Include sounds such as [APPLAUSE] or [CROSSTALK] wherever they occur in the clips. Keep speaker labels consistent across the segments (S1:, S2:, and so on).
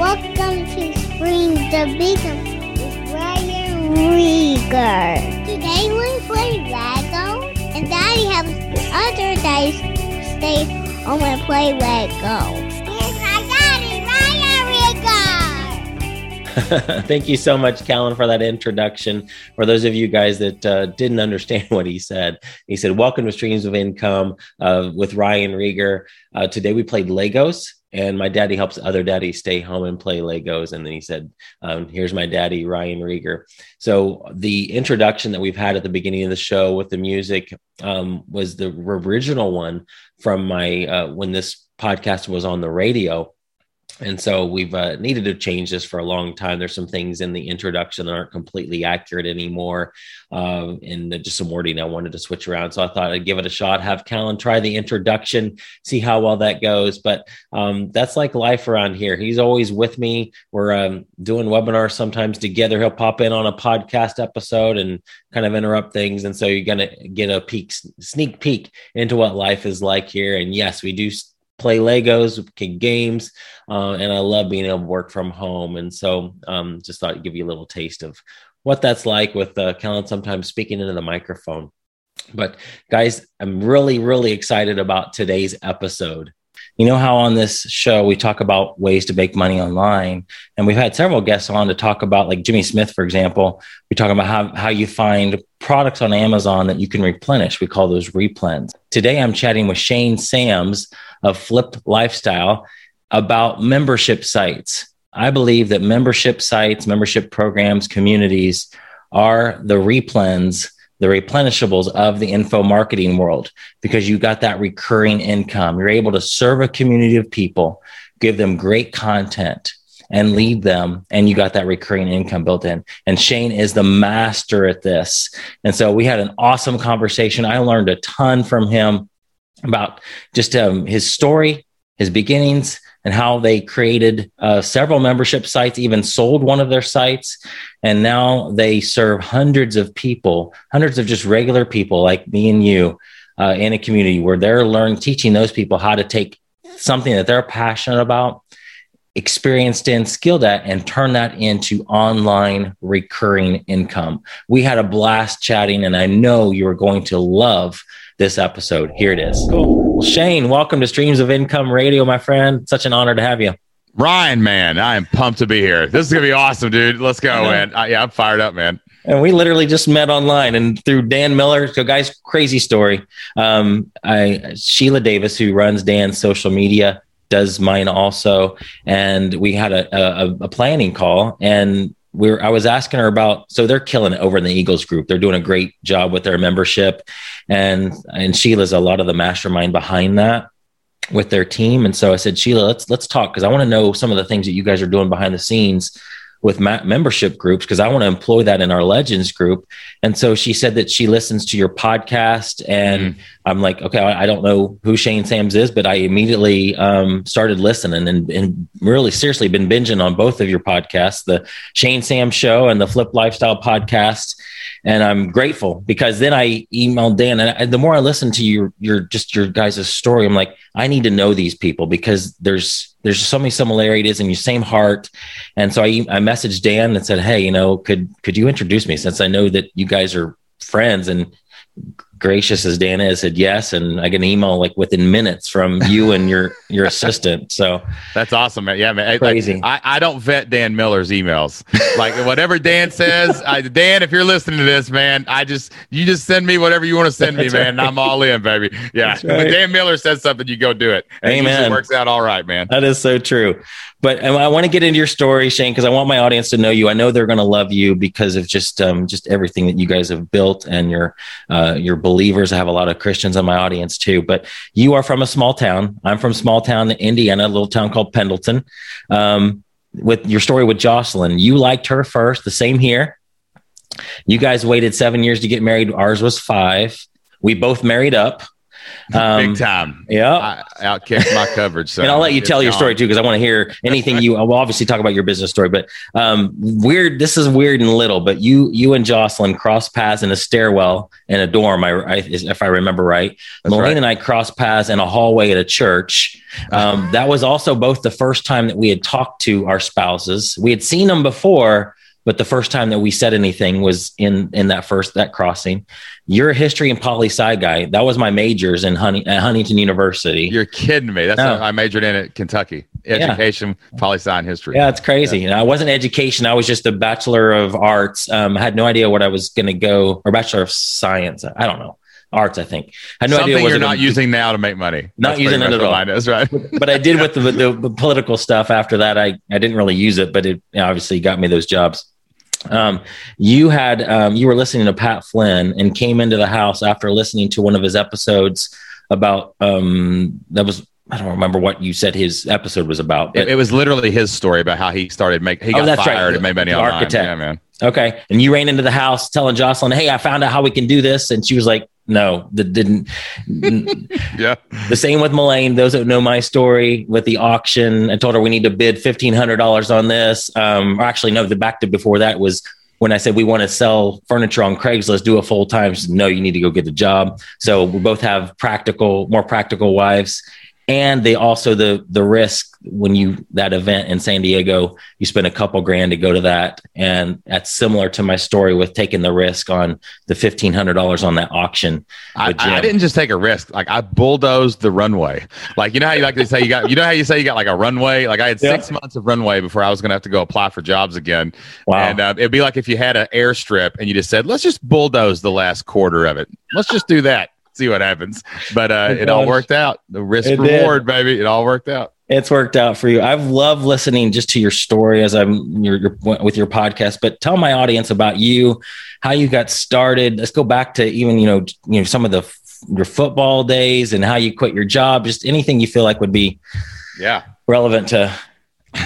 S1: Welcome to Spring the Beacon with Ryan Rieger. Today we play Lego, and Daddy helps the other days stay home and play Lego. My daddy, Ryan Rieger. [LAUGHS]
S2: Thank you so much, Callan, for that introduction. For those of you guys that uh, didn't understand [LAUGHS] what he said, he said, Welcome to Streams of Income uh, with Ryan Rieger. Uh, today we played Legos, and my daddy helps other daddies stay home and play Legos. And then he said, um, Here's my daddy, Ryan Rieger. So the introduction that we've had at the beginning of the show with the music um, was the original one from my uh, when this podcast was on the radio and so we've uh, needed to change this for a long time. There's some things in the introduction that aren't completely accurate anymore, um, and just some wording I wanted to switch around. So I thought I'd give it a shot. Have Callan try the introduction, see how well that goes. But um, that's like life around here. He's always with me. We're um, doing webinars sometimes together. He'll pop in on a podcast episode and kind of interrupt things, and so you're gonna get a peek, sneak peek into what life is like here. And yes, we do play Legos, can games, uh, and I love being able to work from home. And so, um, just thought I'd give you a little taste of what that's like with uh, Kellen sometimes speaking into the microphone. But guys, I'm really, really excited about today's episode. You know how on this show we talk about ways to make money online, and we've had several guests on to talk about, like Jimmy Smith, for example. We talk about how, how you find products on Amazon that you can replenish. We call those replens. Today, I'm chatting with Shane Sams of Flip Lifestyle about membership sites. I believe that membership sites, membership programs, communities are the replens, the replenishables of the info marketing world because you got that recurring income. You're able to serve a community of people, give them great content, and lead them and you got that recurring income built in and shane is the master at this and so we had an awesome conversation i learned a ton from him about just um, his story, his beginnings, and how they created uh, several membership sites, even sold one of their sites. And now they serve hundreds of people, hundreds of just regular people like me and you uh, in a community where they're learning, teaching those people how to take something that they're passionate about, experienced in, skilled at, and turn that into online recurring income. We had a blast chatting, and I know you're going to love this episode. Here it is. Cool. Well, Shane, welcome to Streams of Income Radio, my friend. Such an honor to have you.
S3: Ryan, man, I am pumped to be here. This is gonna be awesome, dude. Let's go, man. Uh, yeah, I'm fired up, man.
S2: And we literally just met online and through Dan Miller. So, guys, crazy story. Um, I Sheila Davis, who runs Dan's social media, does mine also, and we had a, a, a planning call, and we are I was asking her about so they're killing it over in the Eagles group. They're doing a great job with their membership, and and Sheila's a lot of the mastermind behind that with their team. And so I said, Sheila, let's let's talk because I want to know some of the things that you guys are doing behind the scenes with ma- membership groups because I want to employ that in our legends group. And so she said that she listens to your podcast, and mm. I'm like, okay, I, I, don't know who Shane Sams is, but I immediately um, started listening and, and, really seriously been binging on both of your podcasts, the Shane Sam Show and the Flip Lifestyle podcast. And I'm grateful because then I emailed Dan, and I, the more I listen to your your just your guys' story, I'm like, I need to know these people because there's there's so many similarities and your same heart. And so I, I messaged Dan and said, Hey, you know, could, could you introduce me since I know that you guys are friends and gracious as Dana is, said yes, and I get an email like within minutes from [LAUGHS] you and your your assistant. So
S3: that's awesome, man. Yeah, man.
S2: Crazy.
S3: Like, I, I don't vet Dan Miller's emails. Like whatever Dan says, I, Dan, if you're listening to this, man, I just you just send me whatever you want to send me, that's man. Right. I'm all in, baby. Yeah. Right. When Dan Miller says something, you go do it. And
S2: Amen.
S3: It works out all right, man.
S2: That is so true. But I want to get into your story, Shane, because I want my audience to know you. I know they're going to love you because of just um, just everything that you guys have built and your uh, your believers. I have a lot of Christians in my audience too. But you are from a small town. I'm from small town Indiana, a little town called Pendleton. Um, with your story with Jocelyn, you liked her first. The same here. You guys waited seven years to get married. Ours was five. We both married up. [LAUGHS] Um,
S3: Big time.
S2: Yeah.
S3: I outkicked my coverage. So
S2: and I'll let you tell your
S3: gone.
S2: story too, because I want to hear anything you. We'll obviously talk about your business story, but um, weird. This is weird and little, but you, you and Jocelyn crossed paths in a stairwell in a dorm. I, I if I remember right.
S3: That's right.
S2: and I crossed paths in a hallway at a church. Um, that was also both the first time that we had talked to our spouses. We had seen them before, but the first time that we said anything was in in that first that crossing. You're a history and poli sci guy. That was my majors in Hunting, at Huntington University.
S3: You're kidding me. That's
S2: No.
S3: what I majored in at Kentucky. Education, poli sci, and history.
S2: Yeah, it's crazy. And I wasn't education. I was just a bachelor of arts. Um, I had no idea what I was going to go, or bachelor of science. I don't know, arts. I think. I had no
S3: Something
S2: idea. what
S3: you're not using now to make money.
S2: Not
S3: That's
S2: using it at all.
S3: is, right?
S2: but I did with the, the, the political stuff after that. I, I didn't really use it, but it obviously got me those jobs. Um, you had um, you were listening to Pat Flynn and came into the house after listening to one of his episodes about um, that was I don't remember what you said his episode was about.
S3: It,
S2: But,
S3: it was literally his story about how he started making. He
S2: Oh,
S3: got
S2: that's right.
S3: fired and made money online.
S2: architect.
S3: Yeah, man.
S2: okay, and you ran into the house telling Jocelyn, "Hey, I found out how we can do this," and she was like, "No, that didn't." [LAUGHS]
S3: Yeah.
S2: The same with Mullane. Those that know my story with the auction, I told her we need to bid fifteen hundred dollars on this. Um, or actually, no, the back to before that was when I said we want to sell furniture on Craigslist, do it full time. No, you need to go get a job. So we both have practical, more practical wives, and they also the the risk when you that event in San Diego, you spend a couple grand to go to that, and that's similar to my story with taking the risk on the fifteen hundred dollars on that auction.
S3: I, I didn't just take a risk. Like I bulldozed the runway. Like you know how you like to say you got. You know how you say you got like a runway. Like I had
S2: Yeah.
S3: six months of runway before I was going to have to go apply for jobs again.
S2: Wow.
S3: And uh, it'd be like if you had an airstrip and you just said, "Let's just bulldoze the last quarter of it. Let's just do that. See what happens." But uh, it all worked out. The risk
S2: It did.
S3: reward, baby. It all worked out.
S2: It's worked out for you. I've loved listening just to your story as I'm your, your with your podcast. But tell my audience about you, how you got started. Let's go back to even you know you know some of the your football days and how you quit your job. Just anything you feel like would be
S3: Yeah.
S2: relevant to.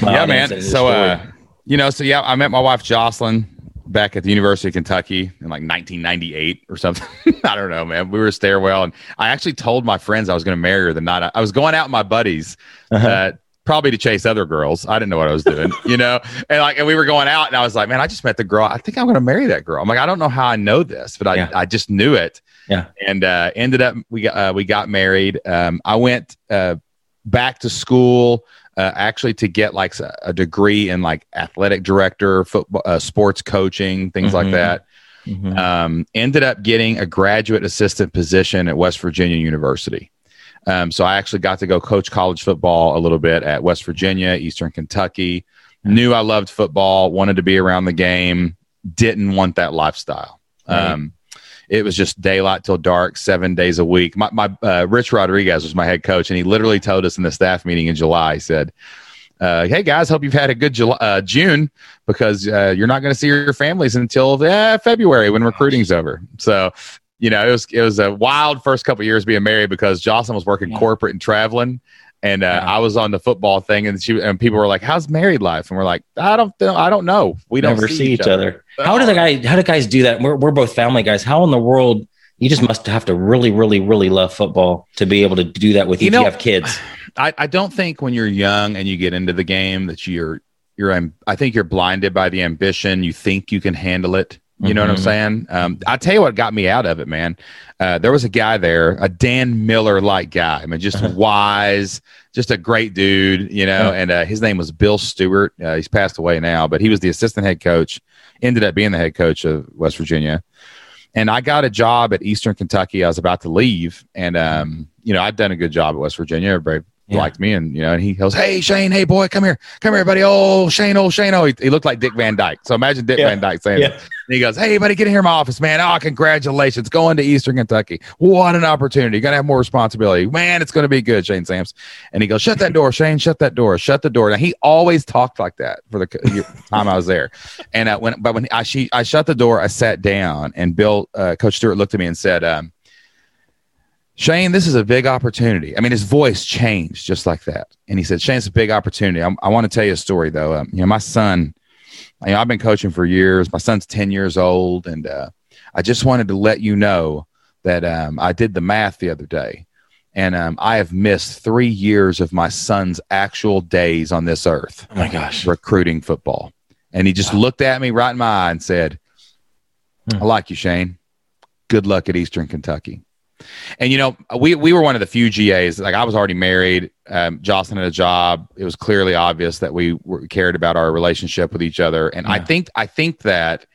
S2: my
S3: yeah, man. So, uh, you know, so yeah, I met my wife Jocelyn back at the University of Kentucky in like 1998 or something. [LAUGHS] I don't know, man. We were stairwell, and I actually told my friends I was going to marry her the night I, I was going out with my buddies.
S2: Uh-huh.
S3: Uh, Probably to chase other girls. I didn't know what I was doing, [LAUGHS] you know. And like, and we were going out, and I was like, "Man, I just met the girl. I think I'm going to marry that girl." I'm like, I don't know how I know this, but I,
S2: Yeah.
S3: I just knew it.
S2: Yeah.
S3: And uh, ended up we got uh, we got married. Um, I went uh, back to school uh, actually to get like a- degree in like athletic director, football, uh, sports coaching, things like
S2: Mhm.
S3: that.
S2: Mhm.
S3: Um, ended up getting a graduate assistant position at West Virginia University. Um, so I actually got to go coach college football a little bit at West Virginia, Eastern Kentucky. Knew I loved football, wanted to be around the game, didn't want that lifestyle.
S2: Right.
S3: Um, it was just daylight till dark, seven days a week. My, my uh, Rich Rodriguez was my head coach, and he literally told us in the staff meeting in July. He said, uh, "Hey guys, hope you've had a good July, uh, June because uh, you're not going to see your families until uh, February when recruiting's over." So, you know, it was it was a wild first couple years being married because Jocelyn was working
S2: Yeah.
S3: corporate and traveling. And uh. I was on the football thing, and she and people were like, "How's married life?" And we're like, "I don't, I don't know. We don't
S2: never see, each other.
S3: other.
S2: How do the guy? How do guys do that? We're we're both family guys. How in the world? You just must have to really, really, really love football to be able to do that with you.
S3: Know-
S2: you have kids. [SIGHS]
S3: I, I don't think when you're young and you get into the game that you're you're I think you're blinded by the ambition. You think you can handle it. You know what I'm
S2: Mhm.
S3: saying? Um, I tell you what got me out of it, man. Uh, there was a guy there, a Dan Miller like guy. I mean, just
S2: Uh-huh.
S3: wise, just a great dude, you know.
S2: Yeah.
S3: And uh, his name was Bill Stewart. Uh, he's passed away now, but he was the assistant head coach. Ended up being the head coach of West Virginia. And I got a job at Eastern Kentucky. I was about to leave, and um, you know, I'd done a good job at West Virginia. Everybody
S2: Yeah.
S3: liked me, and you know, and he goes, "Hey Shane, hey boy, come here, come here, buddy. Oh Shane, oh Shane, oh." He, he looked like Dick Van Dyke. So imagine Dick
S2: Yeah.
S3: Van Dyke saying,
S2: Yeah.
S3: he goes, "Hey buddy, get in here in my office, man. Oh, congratulations, going to Eastern Kentucky. What an opportunity. You're gonna have more responsibility, man. It's gonna be good, Shane Sams." And he goes, "Shut that door, Shane. Shut that door. Shut the door." Now he always talked like that for the [LAUGHS] time I was there. And uh, when, but when I she I shut the door, I sat down, and Bill, uh, Coach Stewart, looked at me and said. Um, Shane, this is a big opportunity. I mean, his voice changed just like that. And he said, Shane, it's a big opportunity. I, I want to tell you a story, though. Um, you know, my son, you know, I've been coaching for years. My son's 10 years old. And uh, I just wanted to let you know that um, I did the math the other day. and um, I have missed three years of my son's actual days on this earth
S2: Oh my gosh.
S3: recruiting football. And he just looked at me right in my eye and said,
S2: Hmm.
S3: I like you, Shane. Good luck at Eastern Kentucky. And you know, we we were one of the few GAs. Like I was already married. Um, Jocelyn had a job. It was clearly obvious that we were, cared about our relationship with each other. And I think I think that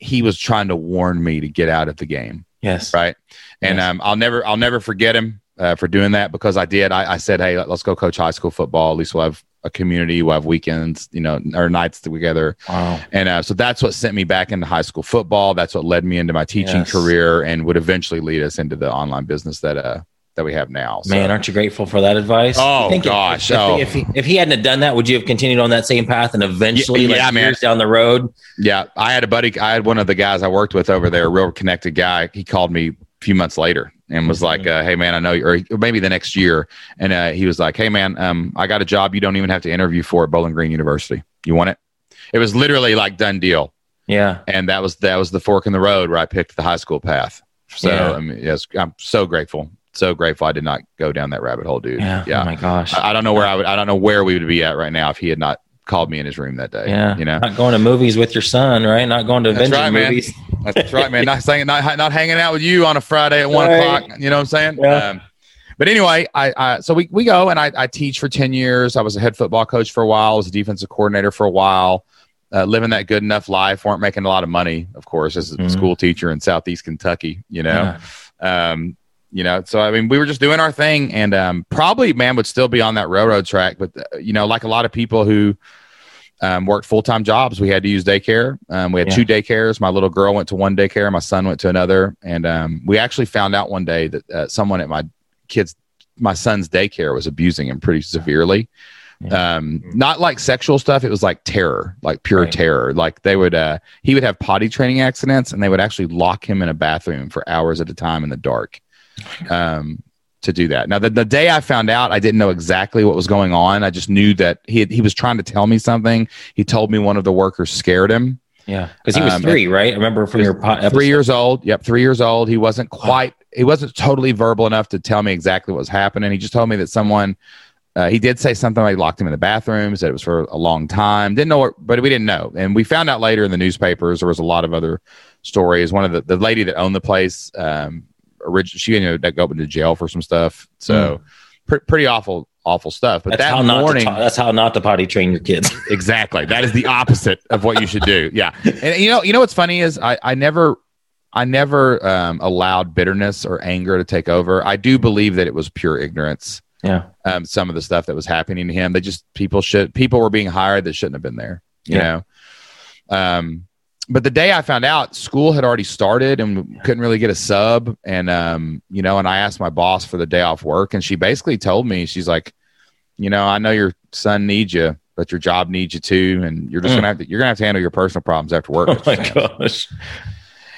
S3: he was trying to warn me to get out of the game
S2: Yes.
S3: right? And
S2: Yes.
S3: um, I'll never I'll never forget him uh, for doing that because I did. I, I said, hey, let's go coach high school football. At least we'll have a community. We'll have weekends, you know, or nights together.
S2: Wow.
S3: And uh, so that's what sent me back into high school football. That's what led me into my teaching
S2: Yes.
S3: career and would eventually lead us into the online business that uh that we have now. So,
S2: Man, aren't you grateful for that advice?
S3: Oh, gosh,
S2: If,
S3: oh.
S2: if, he, if he hadn't have done that, would you have continued on that same path and eventually,
S3: Yeah,
S2: like
S3: man.
S2: years down the road?
S3: yeah, I had a buddy. I had one of the guys I worked with over there, a real connected guy. He called me few months later and was like, uh, "Hey, man, I know," you, or maybe the next year, and uh, he was like, "Hey, man, um, I got a job you don't even have to interview for at Bowling Green University. You want it?" It was literally like done deal,
S2: Yeah.
S3: and that was that was the fork in the road where I picked the high school path. So
S2: Yeah.
S3: I mean, yes, I'm so grateful, so grateful I did not go down that rabbit hole, dude.
S2: Yeah.
S3: yeah.
S2: Oh my gosh.
S3: I, I don't know where I would. I don't know where we would be at right now if he had not called me in his room that day.
S2: yeah.
S3: you know.
S2: Not going to movies with your son, right? Not going to
S3: That's
S2: Avenger
S3: right,
S2: movies.
S3: That's right, man. Not saying not not hanging out with you on a Friday at one
S2: Right.
S3: o'clock. You know what I'm saying?
S2: Yeah.
S3: Um, but anyway, I, I so we, we go and I, I teach for ten years. I was a head football coach for a while. I was a defensive coordinator for a while. Uh, living that good enough life. weren't making a lot of money, of course, as a
S2: Mhm.
S3: school teacher in Southeast Kentucky. You know,
S2: Yeah.
S3: um, you know. So I mean, we were just doing our thing, and um, probably man would still be on that railroad track. But uh, you know, like a lot of people who um, worked full time jobs, we had to use daycare. Um, we had
S2: Yeah.
S3: two daycares. My little girl went to one daycare, my son went to another, and um, we actually found out one day that uh, someone at my kids, my son's daycare, was abusing him pretty severely.
S2: Yeah.
S3: Um, not like sexual stuff. It was like terror, like pure
S2: Right.
S3: terror. Like they would, uh, he would have potty training accidents, and they would actually lock him in a bathroom for hours at a time in the dark. Um, to do that. Now, the, the day I found out, I didn't know exactly what was going on. I just knew that he had, he was trying to tell me something. He told me one of the workers scared him.
S2: Yeah. Because he was
S3: Um,
S2: three, right? I remember from your po-
S3: Three years old. Yep, three years old. He wasn't quite. He wasn't totally verbal enough to tell me exactly what was happening. He just told me that someone. Uh, he did say something like locked him in the bathroom. Said it was for a long time. Didn't know, what, but we didn't know. And we found out later in the newspapers. There was a lot of other stories. One of the the lady that owned the place. Um, originally, she ended up going to jail for some stuff. So, pre- pretty awful, awful stuff. But.
S2: That's how
S3: that
S2: not
S3: morning,
S2: to ta- that's how not to potty train your kids. [LAUGHS]
S3: exactly that is the opposite of what you should do yeah and you know you know what's funny is i i never i never um, allowed bitterness or anger to take over i do believe that it was pure ignorance
S2: yeah.
S3: um, some of the stuff that was happening to him they just people should people were being hired that shouldn't have been there you
S2: Yeah.
S3: know um but the day I found out, school had already started and couldn't really get a sub. And, um, you know, and I asked my boss for the day off work, and she basically told me, she's like, you know, I know your son needs you, but your job needs you too, and you're just
S2: Mm.
S3: gonna have to you're gonna have to handle your personal problems after work.
S2: Oh my gosh.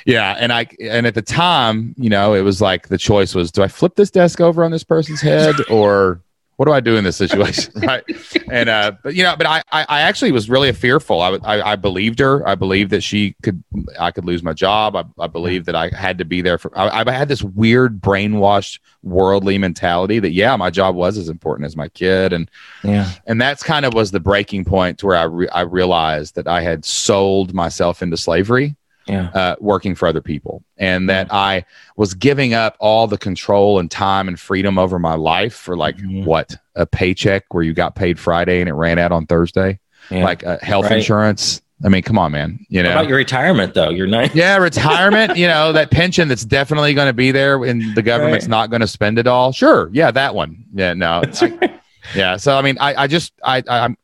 S3: Yeah, and I and at the time, you know, it was like the choice was: do I flip this desk over on this person's head, or what do I do in this situation? [LAUGHS] right? And uh, but you know, but I I, actually was really fearful. I, I I believed her. I believed that she could I could lose my job. I I believed that I had to be there for. I, I had this weird brainwashed worldly mentality that yeah, my job was as important as my kid, and
S2: Yeah.
S3: and that's kind of was the breaking point to where I re- I realized that I had sold myself into slavery
S2: Yeah.
S3: uh, working for other people, and that I was giving up all the control and time and freedom over my life for like
S2: Mhm.
S3: what a paycheck where you got paid Friday and it ran out on Thursday,
S2: yeah.
S3: like uh, health
S2: Right.
S3: insurance. I mean, come on, man. You
S2: What
S3: know,
S2: about your retirement though? You're nine.
S3: yeah, retirement. you know, that pension that's definitely going to be there, and the government's
S2: Right.
S3: not going to spend it all. Sure, yeah, that one. Yeah, no, I-
S2: right.
S3: yeah. So I mean, I, I just I, I I'm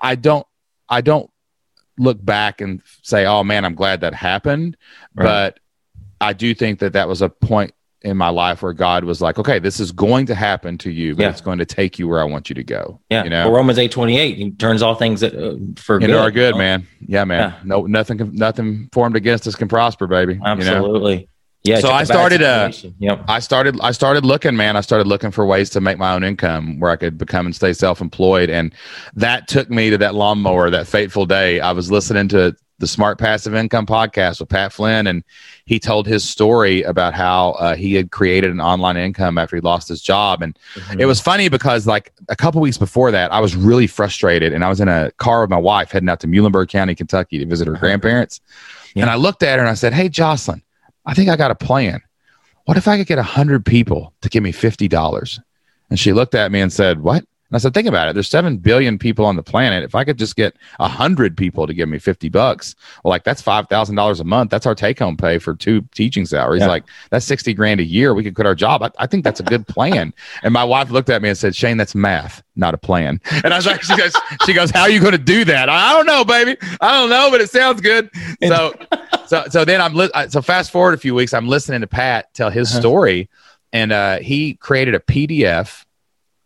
S3: I don't I don't look back and say, oh man, I'm glad that happened.
S2: Right.
S3: But I do think that that was a point in my life where God was like, okay, this is going to happen to you, but
S2: Yeah.
S3: it's going to take you where I want you to go.
S2: Yeah.
S3: you know.
S2: Well, Romans eight twenty eight. He turns all things that, uh, for good.
S3: are good,
S2: you know?
S3: man. Yeah, man.
S2: Yeah.
S3: No, nothing, nothing formed against us can prosper, baby. You know?
S2: Yeah.
S3: So I started, uh.
S2: Yep.
S3: I started I started looking, man. I started looking for ways to make my own income where I could become and stay self-employed. And that took me to that lawnmower, that fateful day. I was listening to the Smart Passive Income podcast with Pat Flynn, and he told his story about how uh, he had created an online income after he lost his job. And
S2: Mhm.
S3: it was funny because, like, a couple weeks before that, I was really frustrated, and I was in a car with my wife heading out to Muhlenberg County, Kentucky, to visit her
S2: Uh-huh.
S3: grandparents.
S2: Yeah.
S3: And I looked at her and I said, "Hey, Jocelyn, I think I got a plan. What if I could get hundred people to give me fifty dollars?" And she looked at me and said, "What?" And I said, think about it. There's seven billion people on the planet. If I could just get a hundred people to give me fifty bucks, well, like that's five thousand dollars a month. That's our take home pay for two teaching salaries.
S2: Yeah.
S3: Like that's sixty grand a year. We could quit our job. I, I think that's a good plan. [LAUGHS] and my wife looked at me and said, Shane, that's math, not a plan. And I was like, she goes, she goes, how are you going to do that? I, I don't know, baby. I don't know, but it sounds good. So, so, so then I'm li- so fast forward a few weeks. I'm listening to Pat tell his
S2: Uh-huh.
S3: story, and uh, he created a PDF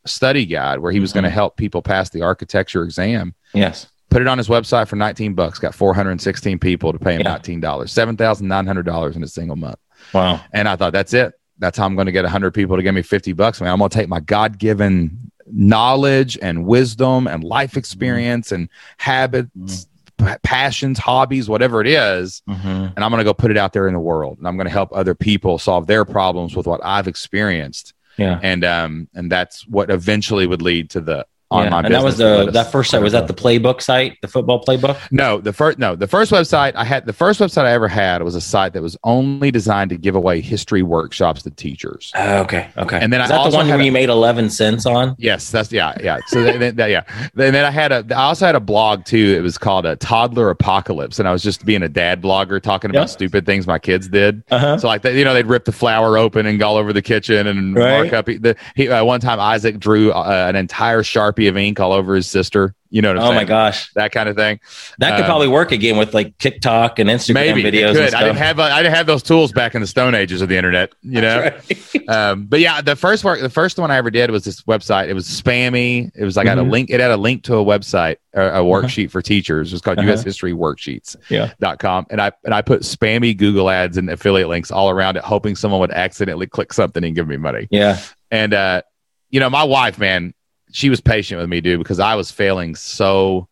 S3: study guide where he was going to
S2: Mhm.
S3: help people pass the architecture exam.
S2: yes.
S3: Put it on his website for 19 bucks. Got 416 people to pay him
S2: Yeah.
S3: $19, $7,900 in a single month.
S2: Wow.
S3: And I thought, that's it. That's how I'm going to get 100 people to give me 50 bucks. Man, I'm going to take my God given knowledge and wisdom and life experience and habits, p- passions, hobbies, whatever it is,
S2: Mhm.
S3: and I'm going to go put it out there in the world. And I'm going to help other people solve their problems with what I've experienced.
S2: Yeah.
S3: And um, and that's what eventually would lead to the
S2: yeah. And that was the that first site was that the playbook site, the football playbook.
S3: No, the first no, the first website I had the first website I ever had was a site that was only designed to give away history workshops to teachers.
S2: Oh, okay. Okay.
S3: And then
S2: is
S3: I
S2: that the one where
S3: a-
S2: you made eleven cents on?
S3: Yes, that's yeah, yeah. So then, that, yeah, and then I had a. I also had a blog too. It was called a toddler apocalypse, and I was just being a dad blogger talking about
S2: Yeah.
S3: stupid things my kids did.
S2: Uh-huh.
S3: So like, they, you know, they'd rip the flour open and go all over the kitchen and
S2: Right.
S3: mark up. The, he, uh, one time Isaac drew uh, an entire sharpie of ink all over his sister. You know
S2: Oh
S3: saying?
S2: my gosh.
S3: That kind of thing.
S2: That could
S3: Uh,
S2: probably work again with like TikTok and Instagram
S3: Maybe
S2: videos.
S3: I didn't have uh, I didn't have those tools back in the stone ages of the internet. You know.
S2: Right. [LAUGHS]
S3: um, but yeah, the first work, the first one I ever did was this website. It was spammy. It was like I had a
S2: Mhm.
S3: link. It had a link to a website, or a worksheet for teachers. It was called
S2: Uh-huh.
S3: U.S. History Worksheets.
S2: Yeah.
S3: Dot com, and I and I put spammy Google ads and affiliate links all around it, hoping someone would accidentally click something and give me money.
S2: yeah.
S3: And uh, you know, my wife, man, she was patient with me, dude, because I was failing so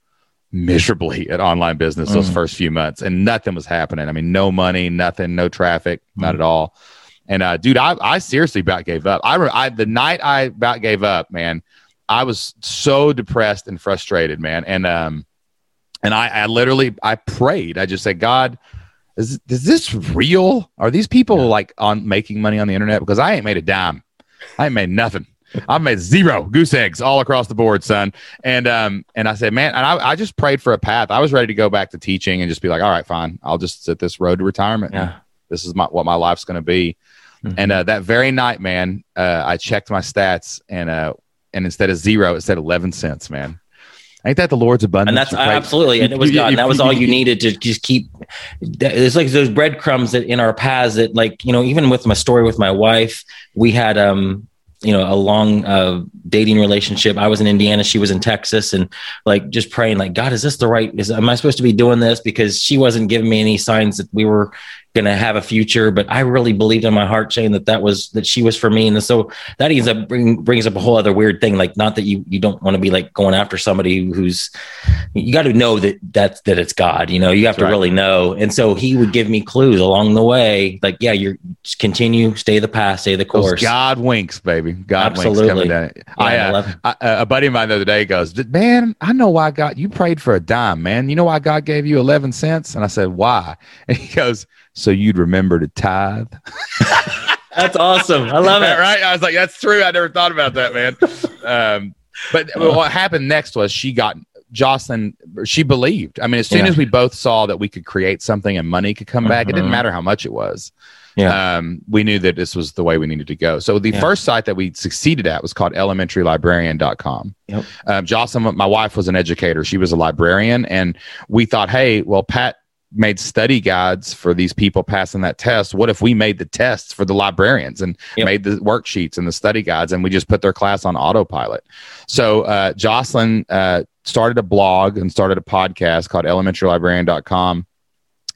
S3: miserably [LAUGHS] at online business those
S2: Mhm.
S3: first few months, and nothing was happening. I mean, no money, nothing, no traffic, not at all. And uh, dude, I, I seriously about gave up. I, I the night I about gave up, man, I was so depressed and frustrated, man. And um, and I, I literally I prayed. I just said, God, is is this real? Are these people
S2: Yeah.
S3: like on making money on the internet? Because I ain't made a dime. I ain't made nothing. I've made zero goose eggs all across the board, son. And um, and I said, man, and I, I just prayed for a path. I was ready to go back to teaching and just be like, all right, fine, I'll just sit this road to retirement.
S2: Yeah.
S3: This is my what my life's going to be.
S2: Mhm.
S3: And uh, that very night, man, uh, I checked my stats, and uh, and instead of zero, it said eleven cents, man. Ain't that the Lord's abundance?
S2: and that's absolutely, and it was God. And that was all you needed to just keep. It's like those breadcrumbs that in our paths that, like you know, even with my story with my wife, we had um, you know, a long uh, dating relationship. I was in Indiana, she was in Texas, and like just praying, like God, is this the right? Is am I supposed to be doing this? Because she wasn't giving me any signs that we were going to have a future, but I really believed in my heart, Shane, that that was that she was for me, and so that ends up bring, brings up a whole other weird thing. Like, not that you you don't want to be like going after somebody who's you got to know that that's that it's God. You know, you have
S3: That's
S2: to
S3: right.
S2: really know. And so he would give me clues along the way, like, yeah, you're just continue, stay the path, stay the
S3: Those
S2: course.
S3: God winks, baby. God winks
S2: Absolutely.
S3: coming down.
S2: Yeah,
S3: I, uh, I, uh, a buddy of mine the other day goes, "Man, I know why God. You prayed for a dime, man. You know why God gave you eleven cents?" And I said, "Why?" [LAUGHS] And he goes, "So you'd remember to tithe." [LAUGHS]
S2: That's awesome. I love it.
S3: right? I was like, "That's true. I never thought about that, man." um, but what happened next was she got Jocelyn. She believed. I mean, as soon
S2: Yeah.
S3: as we both saw that we could create something and money could come back, it didn't
S2: Mhm.
S3: matter how much it was.
S2: Yeah.
S3: Um, we knew that this was the way we needed to go. So the
S2: Yeah.
S3: first site that we succeeded at was called elementarylibrarian.com.
S2: Yep.
S3: Um, Jocelyn, my wife was an educator. She was a librarian. And we thought, hey, well, Pat made study guides for these people passing that test. What if we made the tests for the librarians and
S2: Yep.
S3: made the worksheets and the study guides and we just put their class on autopilot? So uh, Jocelyn uh, started a blog and started a podcast called elementarylibrarian.com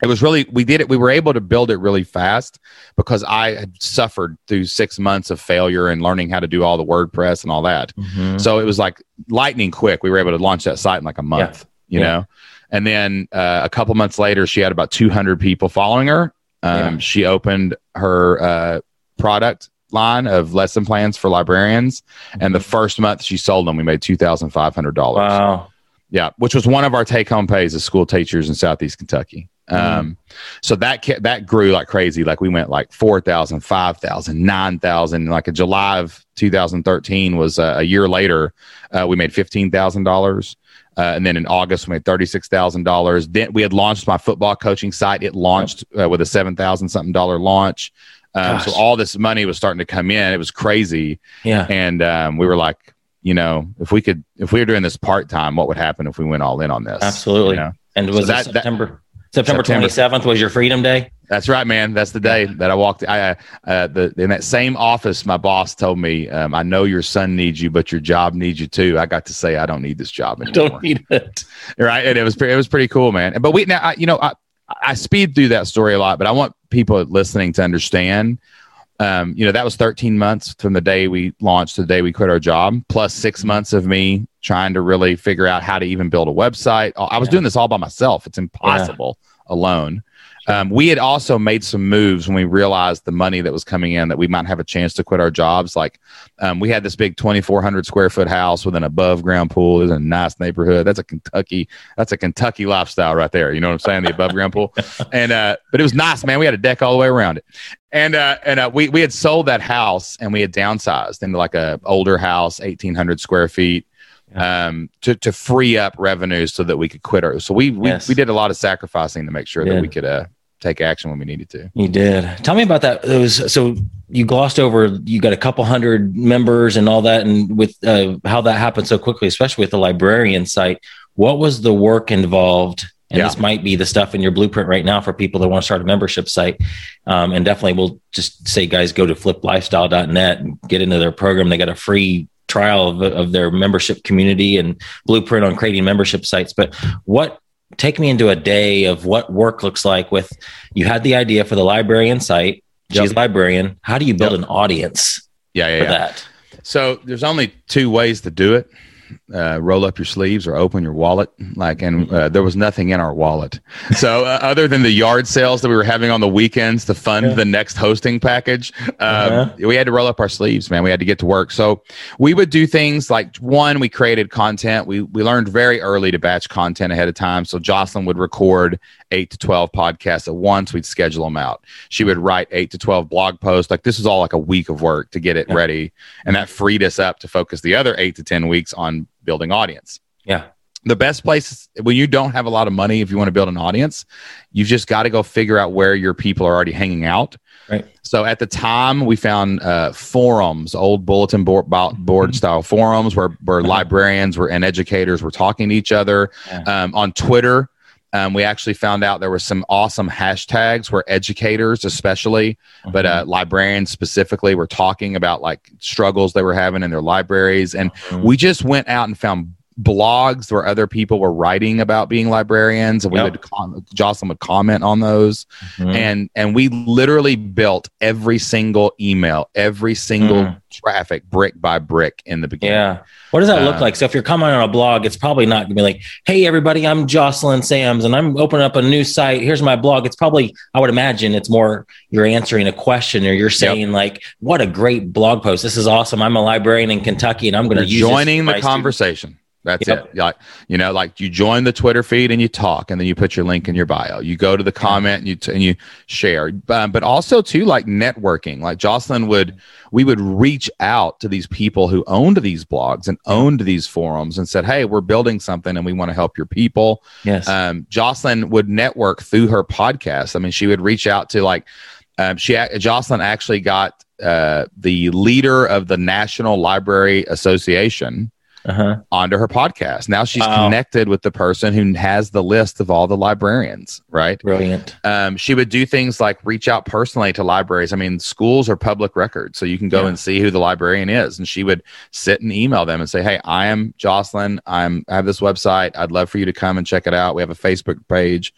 S3: it was really we did it we were able to build it really fast because i had suffered through six months of failure and learning how to do all the wordpress and all that
S2: Mhm.
S3: so it was like lightning quick we were able to launch that site in like a month you
S2: Yeah.
S3: know And then uh, a couple months later, she had about 200 people following her. Um,
S2: Yeah.
S3: She opened her uh, product line of lesson plans for librarians. And the first month she sold them, we made $2,500.
S2: Wow.
S3: Yeah, which was one of our take home pays as school teachers in Southeast Kentucky. Um, so that ca- that grew like crazy. Like we went like 4,000, 5,000, 9,000. Like in July of 2013 was uh, a year later, uh, we made $15,000. Uh, and then in August, we made $36,000. Then we had launched my football coaching site. It launched uh, with a 7,000 something dollar launch. Um, so all this money was starting to come in. It was crazy
S2: Yeah.
S3: and um, we were like you know if we could if we were doing this part-time what would happen if we went all in on this
S2: Absolutely.
S3: You know?
S2: And was
S3: that-
S2: it
S3: that-
S2: September? September
S3: September.
S2: twenty seventh was your Freedom Day.
S3: that's right man that's the day that i walked i uh, the, in that same office my boss told me um, i know your son needs you but your job needs you too i got to say i don't need this job [LAUGHS] anymore
S2: Don't need it.
S3: right and it was it was pretty cool man but we now I, you know i i speed through that story a lot but i want people listening to understand um, you know that was 13 months from the day we launched to the day we quit our job plus six months of me trying to really figure out how to even build a website. I was
S2: Yeah.
S3: doing this all by myself. It's impossible alone um, we had also made some moves when we realized the money that was coming in that we might have a chance to quit our jobs. Like um, we had this big 2,400 square foot house with an above ground pool. It was a nice neighborhood. That's a Kentucky. That's a Kentucky lifestyle right there. You know what I'm saying? The above ground pool. [LAUGHS] And uh, but it was nice, man. We had a deck all the way around it. And uh, and uh, we we had sold that house and we had downsized into like a older house, 1,800 square feet. Um, to, to free up revenues so that we could quit our. So we we,
S2: Yes.
S3: we did a lot of sacrificing to make sure that we could uh, take action when we needed to.
S2: You did. Tell me about that. It was so you glossed over. You got a couple hundred members and all that, and with uh, how that happened so quickly, especially with the librarian site. What was the work involved? And
S3: Yeah.
S2: this might be the stuff in your blueprint right now for people that want to start a membership site. Um, and definitely, we'll just say, guys, go to fliplifestyle.net and get into their program. They got a free trial of, of their membership community and blueprint on creating membership sites. But what take me into a day of what work looks like with you had the idea for the librarian site she's
S3: Yep.
S2: a librarian how do you build
S3: Yep.
S2: an audience
S3: Yeah, yeah,
S2: for
S3: yeah.
S2: that
S3: So there's only two ways to do it. Uh, roll up your sleeves or open your wallet. Like, and uh, there was nothing in our wallet. [LAUGHS] So uh, other than the yard sales that we were having on the weekends to fund
S2: Yeah.
S3: the next hosting package, um,
S2: Uh-huh.
S3: we had to roll up our sleeves, man. We had to get to work. So we would do things like one, we created content. We we learned very early to batch content ahead of time. So Jocelyn would record eight to twelve podcasts at once. We'd schedule them out. She would write eight to twelve blog posts. Like this was all like a week of work to get it
S2: Yeah.
S3: ready, and that freed us up to focus the other eight to ten weeks on building audience
S2: yeah
S3: the best place when you don't have a lot of money if you want to build an audience you've just got to go figure out where your people are already hanging out
S2: Right.
S3: so at the time we found uh, forums old bulletin board, bo- board style forums where, where [LAUGHS] librarians were and educators were talking to each other
S2: Yeah.
S3: um, on twitter um, we actually found out there were some awesome hashtags where educators especially but
S2: Mm-hmm.
S3: uh, librarians specifically were talking about like struggles they were having in their libraries and
S2: Mhm.
S3: we just went out and found blogs where other people were writing about being librarians and we
S2: Yep.
S3: would com- jocelyn would comment on those.
S2: Mhm.
S3: and and we literally built every single email every single
S2: Mm.
S3: traffic brick by brick in the beginning.
S2: Yeah. What does that look
S3: Uh,
S2: like? So if you're coming on a blog it's probably not gonna be like hey everybody i'm jocelyn sams and i'm opening up a new site. Here's my blog. It's probably i would imagine it's more you're answering a question or you're saying like what a great blog post. This is awesome. I'm a librarian in kentucky and i'm going to
S3: You're
S2: use
S3: joining the
S2: conversation. students."
S3: That's
S2: Yep.
S3: it. Like you know, like you join the Twitter feed and you talk, and then you put your link in your bio. You go to the comment and you t- and you share. Um, but also too, like networking. Like Jocelyn would, we would reach out to these people who owned these blogs and owned these forums and said, "Hey, we're building something and we want to help your people."
S2: yes
S3: um, Jocelyn would network through her podcast. I mean, she would reach out to like um, she Jocelyn actually got uh, the leader of the National Library Association
S2: uh-huh
S3: onto her podcast. Now she's
S2: Wow.
S3: connected with the person who has the list of all the librarians, right?
S2: brilliant
S3: Um, she would do things like reach out personally to libraries. I mean, schools are public records, so you can go
S2: Yeah.
S3: and see who the librarian is. And she would sit and email them and say, "Hey, I am Jocelyn. I'm I have this website. I'd love for you to come and check it out. We have a Facebook page."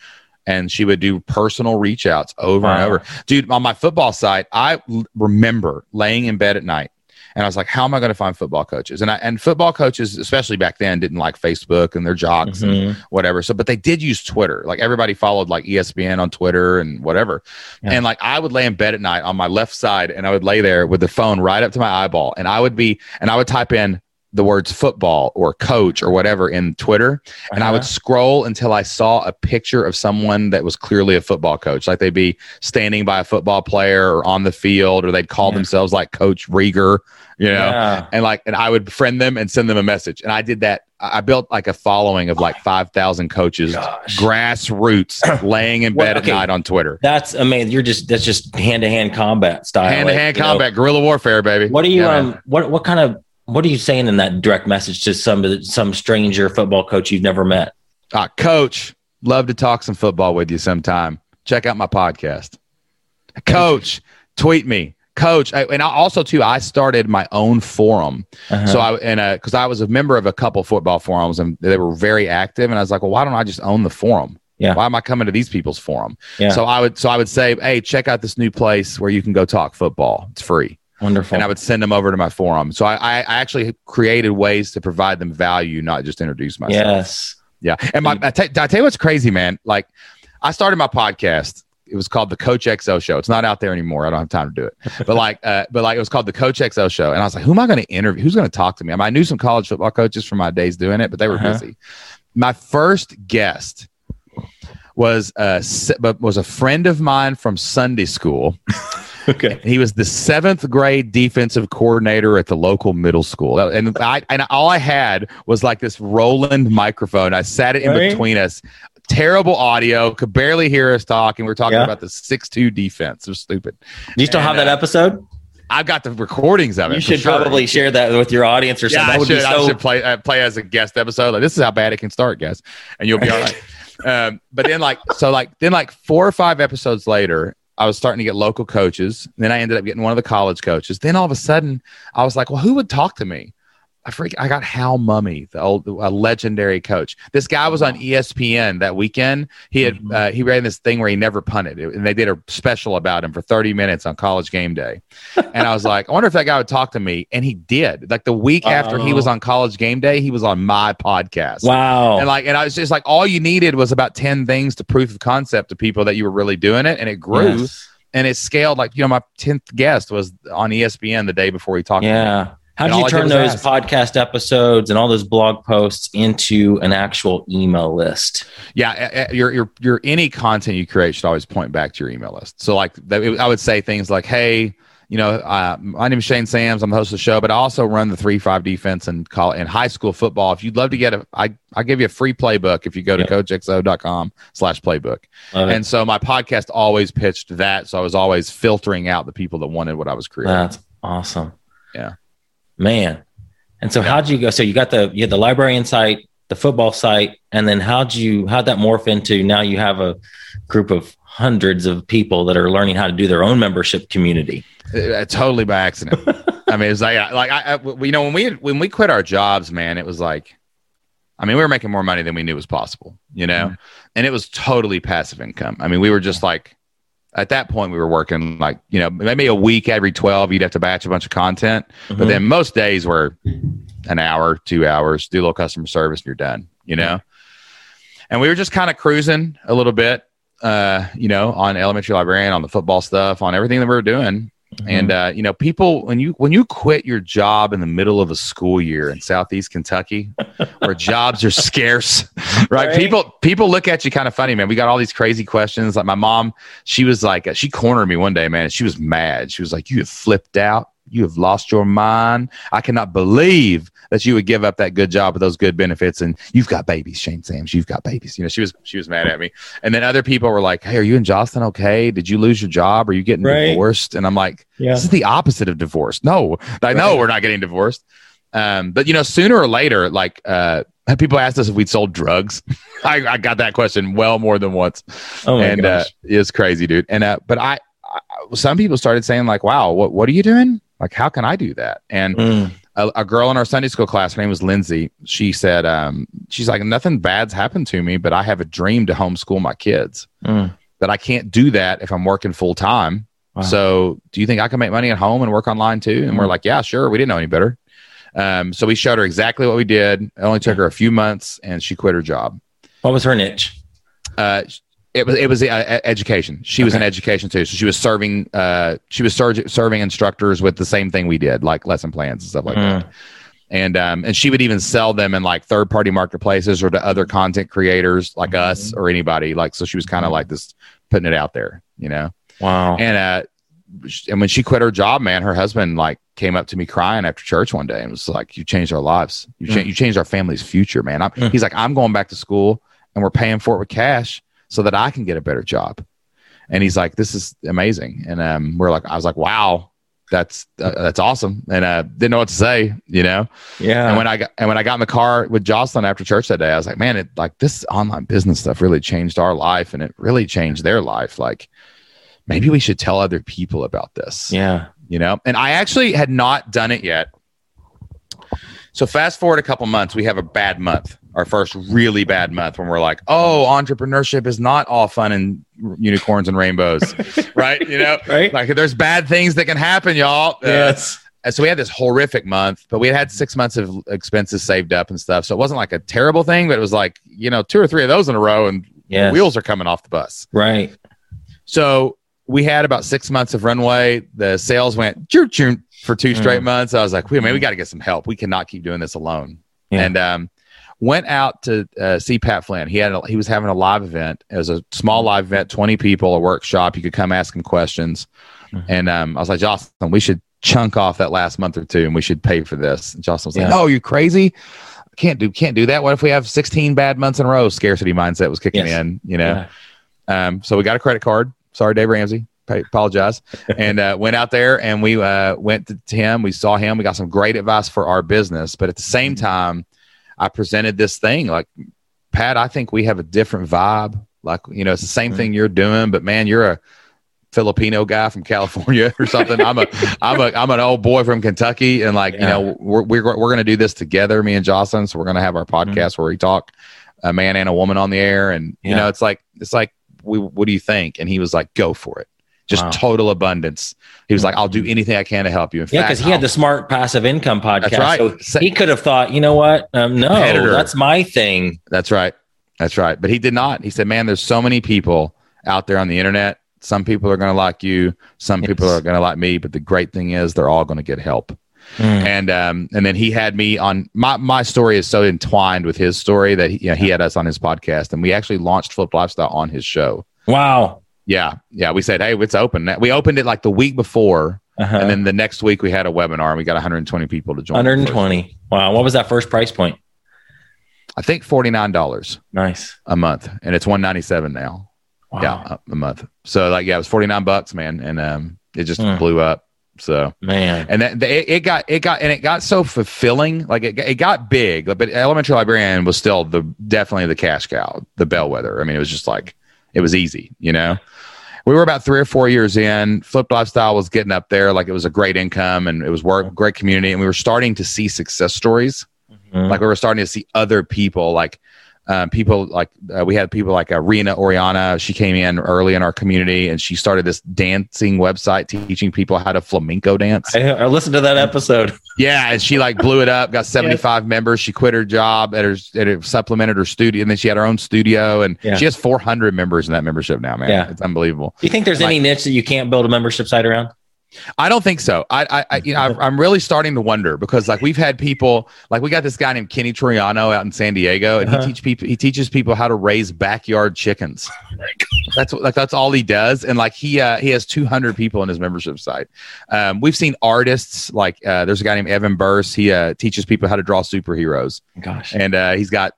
S3: And she would do personal reach outs over and over. Dude, on my football site, I l- remember laying in bed at night and I was like, how am I going to find football coaches? And I, and football coaches, especially back then, didn't like Facebook and their jocks and
S2: Mhm.
S3: whatever. So, but they did use Twitter. Like everybody followed like ESPN on Twitter and whatever.
S2: Yeah.
S3: And like I would lay in bed at night on my left side and I would lay there with the phone right up to my eyeball and I would be, and I would type in the words football or coach or whatever in Twitter. And I would
S2: Uh-huh.
S3: scroll until I saw a picture of someone that was clearly a football coach. Like they'd be standing by a football player or on the field or they'd call
S2: Yeah.
S3: themselves like Coach Rieger, you know?
S2: Yeah.
S3: and like and i would friend them and send them a message and i did that i built like a following of like 5000 coaches
S2: Gosh.
S3: grassroots [CLEARS THROAT] laying in
S2: Well,
S3: bed
S2: okay.
S3: at night on twitter
S2: That's amazing. You're just that's just hand to hand combat style.
S3: hand-to-hand
S2: like, you know,
S3: combat guerrilla warfare baby
S2: What are you
S3: Yeah,
S2: um
S3: man.
S2: what what kind of what are you saying in that direct message to some some stranger football coach you've never met?
S3: Ah, coach love to talk some football with you sometime check out my podcast coach tweet me coach I, and I also too i started my own forum
S2: Uh-huh.
S3: So I and because I was a member of a couple football forums and they were very active, and I was like, well, why don't I just own the forum?
S2: Yeah.
S3: Why am I coming to these people's forum?
S2: Yeah.
S3: So I would so I would say, hey, check out this new place where you can go talk football. It's free,
S2: wonderful.
S3: and I would send them over to my forum. So I, I, I actually created ways to provide them value, not just introduce myself.
S2: yes.
S3: Yeah. And my I tell I tell you what's crazy, man. Like I started my podcast. It was called the Coach XO Show. It's not out there anymore. I don't have time to do it. But like, uh, but like, it was called the Coach XO Show, and I was like, who am I going to interview? Who's going to talk to me? I, mean, I knew some college football coaches from my days doing it, but they were
S2: Uh-huh.
S3: busy. My first guest was uh but was a friend of mine from Sunday school. [LAUGHS]
S2: Okay.
S3: He was the seventh grade defensive coordinator at the local middle school, and I and all I had was like this Roland microphone. I sat it in
S2: Right.
S3: between us. Terrible audio, could barely hear us talking. We are talking
S2: Yeah.
S3: about the six-two defense. It was stupid.
S2: Do you still have that
S3: uh,
S2: episode?
S3: I've got the recordings of it.
S2: You should
S3: sure.
S2: probably share that with your audience or
S3: Yeah,
S2: something.
S3: I should,
S2: so
S3: I should play uh, play as a guest episode. Like this is how bad it can start, guys, and you'll be all right. [LAUGHS] um, but then like so like then like four or five episodes later, I was starting to get local coaches. Then I ended up getting one of the college coaches. Then all of a sudden, I was like, well, who would talk to me? I freak. I got Hal Mumme, the old, a legendary coach. This guy was on ESPN that weekend. He had
S2: Mhm.
S3: uh, he ran this thing where he never punted, and they did a special about him for thirty minutes on College Game Day. [LAUGHS] And I was like, I wonder if that guy would talk to me, and he did. Like the week after he was
S2: Oh.
S3: on College Game Day, he was on my podcast.
S2: wow.
S3: And like, and I was just like, all you needed was about ten things to proof of concept to people that you were really doing it, and it grew
S2: Yes.
S3: and it scaled. Like you know, my tenth guest was on ESPN the day before he talked. to me.
S2: Yeah. How did you turn those
S3: ask.
S2: podcast episodes and all those blog posts into an actual email list?
S3: Yeah, uh, uh, your your your any content you create should always point back to your email list. So like I would say things like, "Hey, you know, uh, my name is Shane Sams. I'm the host of the show, but I also run the three five defense and call in high school football. If you'd love to get a, I I give you a free playbook if you go to
S2: Yeah.
S3: coachxo.com slash playbook.
S2: It.
S3: And so my podcast always pitched that. So I was always filtering out the people that wanted what I was creating.
S2: That's awesome.
S3: Yeah.
S2: Man. And so
S3: Yeah.
S2: how'd you go? So you got the you had the librarian site, the football site, and then how'd you how'd that morph into now you have a group of hundreds of people that are learning how to do their own membership community.
S3: Uh, totally by accident. [LAUGHS] I mean, it was like, like I, I, you know, when we when we quit our jobs, man, it was like, I mean, we were making more money than we knew was possible, you know,
S2: Mhm.
S3: and it was totally passive income. I mean, we were just like, at that point, we were working like, you know, maybe a week every twelve, you'd have to batch a bunch of content, but
S2: Mhm.
S3: then most days were an hour, two hours, do a little customer service, and you're done, you know. And we were just kind of cruising a little bit, uh, you know, on elementary librarian, on the football stuff, on everything that we were doing.
S2: Mhm.
S3: And uh, you know, people when you when you quit your job in the middle of a school year in Southeast Kentucky, [LAUGHS] where jobs are scarce, [LAUGHS] right?
S2: Right.
S3: People people look at you kind of funny, man. We got all these crazy questions. Like my mom, she was like, she cornered me one day, man. She was mad. She was like, "You have flipped out. You have lost your mind. I cannot believe that you would give up that good job with those good benefits, and you've got babies, Shane Sams. You've got babies. You know, she was she was mad at me. And then other people were like, "Hey, are you and Jocelyn okay? Did you lose your job? Are you getting
S2: Right.
S3: divorced?" And I'm like,
S2: yeah.
S3: this is the opposite of divorce. No, I know
S2: Right.
S3: we're not getting divorced. Um, but you know, sooner or later, like uh, people asked us if we'd sold drugs. [LAUGHS] I, I got that question well more than once,
S2: Oh my
S3: and uh, it's crazy, dude. And uh, but I, I, some people started saying like, "Wow, what what are you doing? Like, how can I do that?" And
S2: Mm.
S3: a, a girl in our Sunday school class, her name was Lindsay. She said, um, "She's like, nothing bad's happened to me, but I have a dream to homeschool my kids."
S2: Mm.
S3: but I can't do that if I'm working full time.
S2: Wow.
S3: So do you think I can make money at home and work online too? And we're
S2: Mhm.
S3: like, yeah, sure. We didn't know any better. Um, so we showed her exactly what we did. It only took her a few months, and she quit her job.
S2: What was her niche?
S3: Uh, it was it was uh, education. She was in education too, so she was serving uh, she was ser- serving instructors with the same thing we did, like lesson plans and stuff like that. And um, and she would even sell them in like third party marketplaces or to other content creators like us or anybody. Like so, she was kind of like this putting it out there, you know.
S2: Wow.
S3: And uh, and when she quit her job, man, her husband like came up to me crying after church one day and was like, "You changed our lives. You cha-
S2: Mm.
S3: you changed our family's future, man." I'm,
S2: Mm.
S3: He's like, "I'm going back to school, and we're paying for it with cash so that I can get a better job." And he's like, "This is amazing." And um, we're like, I was like, "Wow." That's uh, that's awesome, and uh, didn't know what to say, you know.
S2: yeah.
S3: And when I got and when I got in the car with Jocelyn after church that day, I was like, man, it like this online business stuff really changed our life, and it really changed their life. Like, maybe we should tell other people about this,
S2: yeah.
S3: you know. And I actually had not done it yet. So fast forward a couple months, we have a bad month, our first really bad month, when we're like, oh, entrepreneurship is not all fun and unicorns and rainbows, [LAUGHS] right? You know,
S2: Right.
S3: like there's bad things that can happen, y'all. Uh,
S2: yes.
S3: and so we had this horrific month, but we had had six months of expenses saved up and stuff. So it wasn't like a terrible thing, but it was like, you know, two or three of those in a row and
S2: Yes.
S3: wheels are coming off the bus.
S2: Right.
S3: So we had about six months of runway. The sales went choo choo for two straight
S2: Mm.
S3: months. I was like, wait, man, we got to get some help. We cannot keep doing this alone.
S2: Yeah.
S3: And um, went out to uh, see Pat Flynn. He had a, he was having a live event. It was a small live event, twenty people, a workshop. You could come ask him questions.
S2: Mhm.
S3: And um, I was like, Jocelyn, we should chunk off that last month or two, and we should pay for this. And Jocelyn was like,
S2: Yeah.
S3: No, you crazy? Can't do can't do that. What if we have sixteen bad months in a row? Scarcity mindset was kicking
S2: Yes.
S3: in. You know.
S2: Yeah.
S3: Um, so we got a credit card. Sorry, Dave Ramsey. Pay, apologize. [LAUGHS] and uh, went out there and we uh, went to, to him. We saw him. We got some great advice for our business. But at the same time, I presented this thing like, Pat, I think we have a different vibe. Like, you know, it's the same
S2: Mhm.
S3: thing you're doing, but man, you're a Filipino guy from California [LAUGHS] or something. I'm a, I'm a, I'm an old boy from Kentucky, and like, you know, we're we're we're gonna do this together, me and Jocelyn. So we're gonna have our podcast where we talk a man and a woman on the air, and you know, it's like it's like, we, what do you think? And he was like, go for it. Just
S2: Wow.
S3: total abundance. He was like, I'll do anything I can to help you. In
S2: Yeah, because he had
S3: I'll-
S2: the smart passive income podcast.
S3: Right.
S2: So he could have thought, you know what? Um, no,
S3: Competitor.
S2: that's my thing.
S3: That's right. That's right. But he did not. He said, man, there's so many people out there on the internet. Some people are going to like you. Some people are going to like me. But the great thing is, they're all going to get help.
S2: Mm.
S3: And um, and then he had me on my my story is so entwined with his story that he, you know, he had us on his podcast, and we actually launched Flipped Lifestyle on his show.
S2: Wow.
S3: Yeah, yeah. We said, hey, it's open. We opened it like the week before,
S2: Uh-huh.
S3: and then the next week we had a webinar, and we got 120 people to join.
S2: 120. Wow. What was that first price point?
S3: I think forty nine dollars
S2: Nice.
S3: a month, and it's 197 now.
S2: Wow.
S3: Yeah, a, month. So like, yeah, it was 49 bucks, man, and um, it just
S2: Hmm.
S3: blew up. So
S2: Man.
S3: and then it, it got it got and it got so fulfilling. Like it, it got big, but elementary librarian was still the definitely the cash cow, the bellwether. I mean, it was just like it was easy, you know. We were about three or four years in. Flipped lifestyle was getting up there. Like it was a great income and it was work, great community, and we were starting to see success stories
S2: Mhm.
S3: like we were starting to see other people like um, people like uh, we had people like uh, Rena Oriana. She came in early in our community and she started this dancing website teaching people how to flamenco dance.
S2: I, I listened to that episode.
S3: yeah, and she like blew it up. Got [LAUGHS] seventy five members. She quit her job at her, her supplemented her studio, and then she had her own studio, and
S2: Yeah.
S3: she has four hundred members in that membership now. Man,
S2: Yeah.
S3: it's unbelievable.
S2: Do you think there's any niche that you can't build a membership site around?
S3: I don't think so. I, I, I you know, I- I'm really starting to wonder because like we've had people like we got this guy named Kenny Troiano out in San Diego, and
S2: Uh-huh.
S3: he teach people he teaches people how to raise backyard chickens. That's what- like that's all he does, and like he uh, he has 200 people in his membership site. Um, we've seen artists like uh, there's a guy named Evan Burse. He uh, teaches people how to draw superheroes,
S2: Gosh.
S3: and uh, he's got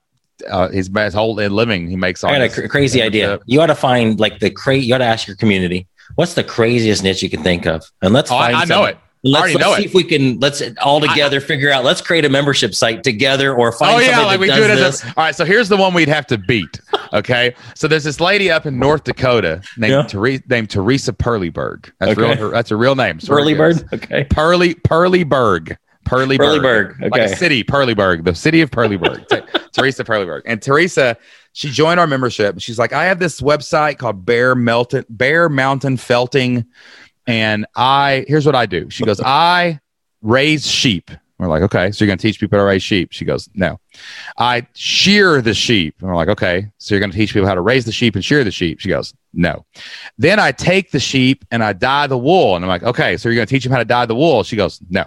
S3: uh, his, his whole living he makes.
S2: I got a cr- crazy idea. You ought to find like the cra You ought to ask your community what's the craziest niche you can think of, and let's
S3: Oh,
S2: find.
S3: I know it.
S2: Let's, let's see
S3: it.
S2: if we can. Let's all together figure out. Let's create a membership site together, or find
S3: oh yeah, like we do it as a, all right. So here's the one we'd have to beat. [LAUGHS] Okay, so there's this lady up in North Dakota named
S2: Yeah.
S3: Therese, named Teresa Purleyberg. That's
S2: Okay.
S3: real. That's a real name. Swear to
S2: Early
S3: goodness.
S2: bird. Okay.
S3: Purley Purleyberg. Purleyberg.
S2: Purleyberg,
S3: Like a
S2: okay.
S3: city, Purleyberg, the city of Purleyberg. [LAUGHS] Teresa Purleyberg. And Teresa, she joined our membership. She's like, I have this website called Bear Mountain Bear Mountain Felting And I, here's what I do. She goes, [LAUGHS] I raise sheep. We're like, okay, so you're going to teach people how to raise sheep? She goes, no. I shear the sheep. And we're like, okay, so you're going to teach people how to raise the sheep and shear the sheep? She goes, no. Then I take the sheep and I dye the wool. And I'm like, okay, so you're going to teach them how to dye the wool? She goes, no.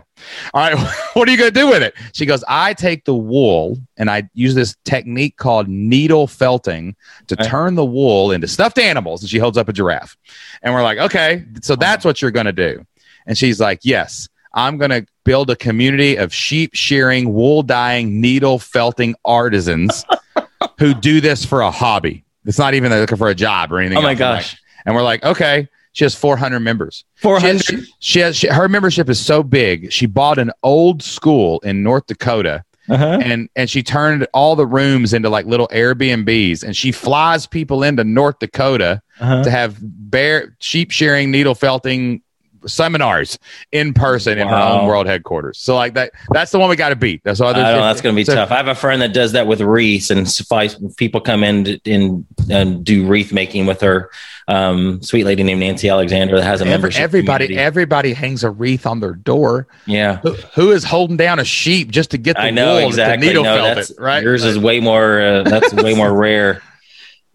S3: All right, [LAUGHS] what are you going to do with it? She goes, I take the wool and I use this technique called needle felting to turn the wool into stuffed animals. And she holds up a giraffe. And we're like, okay, so that's what you're going to do. And she's like, yes. I'm going to build a community of sheep shearing, wool dyeing, needle felting artisans [LAUGHS] who do this for a hobby. It's not even looking for a job or anything.
S2: Oh my.
S3: I'm like-
S2: gosh.
S3: and we're like, okay. She has 400 members.
S2: Four
S3: She has, she has she, her membership is so big. She bought an old school in North Dakota
S2: Uh-huh.
S3: and and she turned all the rooms into like little Airbnbs and she flies people into North Dakota
S2: Uh-huh.
S3: to have bear sheep shearing, needle felting seminars in person in her own world headquarters. So like that that's the one we got to beat. That's all.
S2: I know that's going to be
S3: so-
S2: tough. I have a friend that does that with wreaths, and suffice people come in in and do wreath making with her. Um, sweet lady named Nancy Alexander that has a
S3: Every,
S2: membership.
S3: everybody
S2: community.
S3: everybody hangs a wreath on their door.
S2: yeah,
S3: Who, who is holding down a sheep just to get the
S2: I know
S3: wool
S2: exactly. No,
S3: felt
S2: that's
S3: it, right?
S2: Yours is way more. Uh, that's way [LAUGHS] more rare.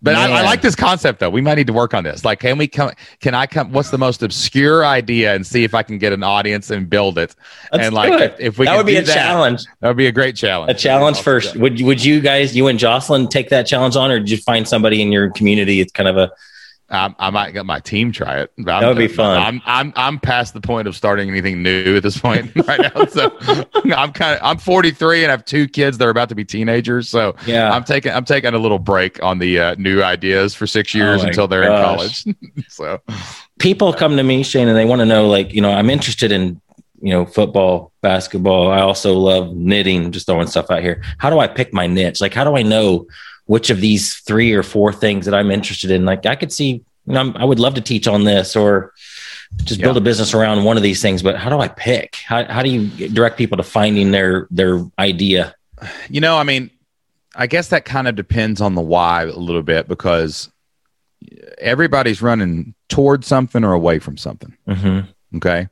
S3: But I, I like this concept though. We might need to work on this. Like, can we come? Can I come? What's the most obscure idea and see if I can get an audience and build it?
S2: Let's
S3: and like,
S2: it.
S3: if, if we
S2: that would be a
S3: that,
S2: challenge.
S3: That would be a great challenge.
S2: A challenge first. Would would you guys, you and Jocelyn, take that challenge on, or did you find somebody in your community? It's kind of a
S3: I, I might get my team try it. That
S2: would be fun.
S3: I'm I'm I'm past the point of starting anything new at this point [LAUGHS] right now. So [LAUGHS] I'm kind of I'm 43 and I have two kids that are about to be teenagers. So
S2: yeah.
S3: I'm taking I'm taking a little break on the uh, new ideas for six years
S2: Oh
S3: until they're
S2: gosh.
S3: in college. [LAUGHS] so
S2: people come to me, Shane, and they want to know, like, you know, I'm interested in, you know, football, basketball. I also love knitting, just throwing stuff out here. How do I pick my niche? Like, how do I know which of these three or four things that I'm interested in? Like, I could see, you know, I'm, I would love to teach on this or just build a business around one of these things, but how do I pick? How, how do you direct people to finding their, their idea?
S3: You know, I mean, I guess that kind of depends on the why a little bit because everybody's running towards something or away from something.
S2: Mm-hmm.
S3: Okay.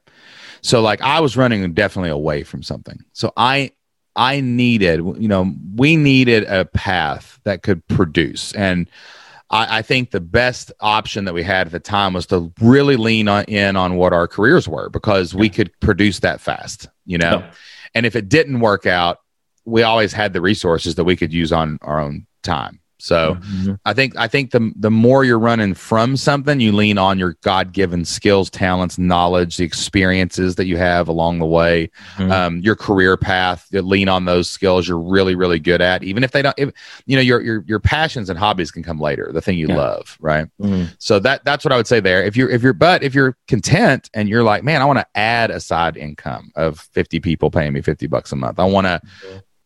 S3: So like I was running definitely away from something. So I I needed, you know, we needed a path that could produce. And I, I think the best option that we had at the time was to really lean on, in on what our careers were because we could produce that fast, you know.
S2: Yeah.
S3: And if it didn't work out, we always had the resources that we could use on our own time. So
S2: Mhm.
S3: I think I think the the more you're running from something, you lean on your God given skills, talents, knowledge, the experiences that you have along the way,
S2: Mhm.
S3: um, your career path. You lean on those skills you're really really good at, even if they don't. If, you know your your your passions and hobbies can come later. The thing you
S2: Yeah.
S3: love, right?
S2: Mhm.
S3: So that that's what I would say there. If you're if you're but if you're content and you're like, man, I want to add a side income of 50 people paying me 50 bucks a month. I want to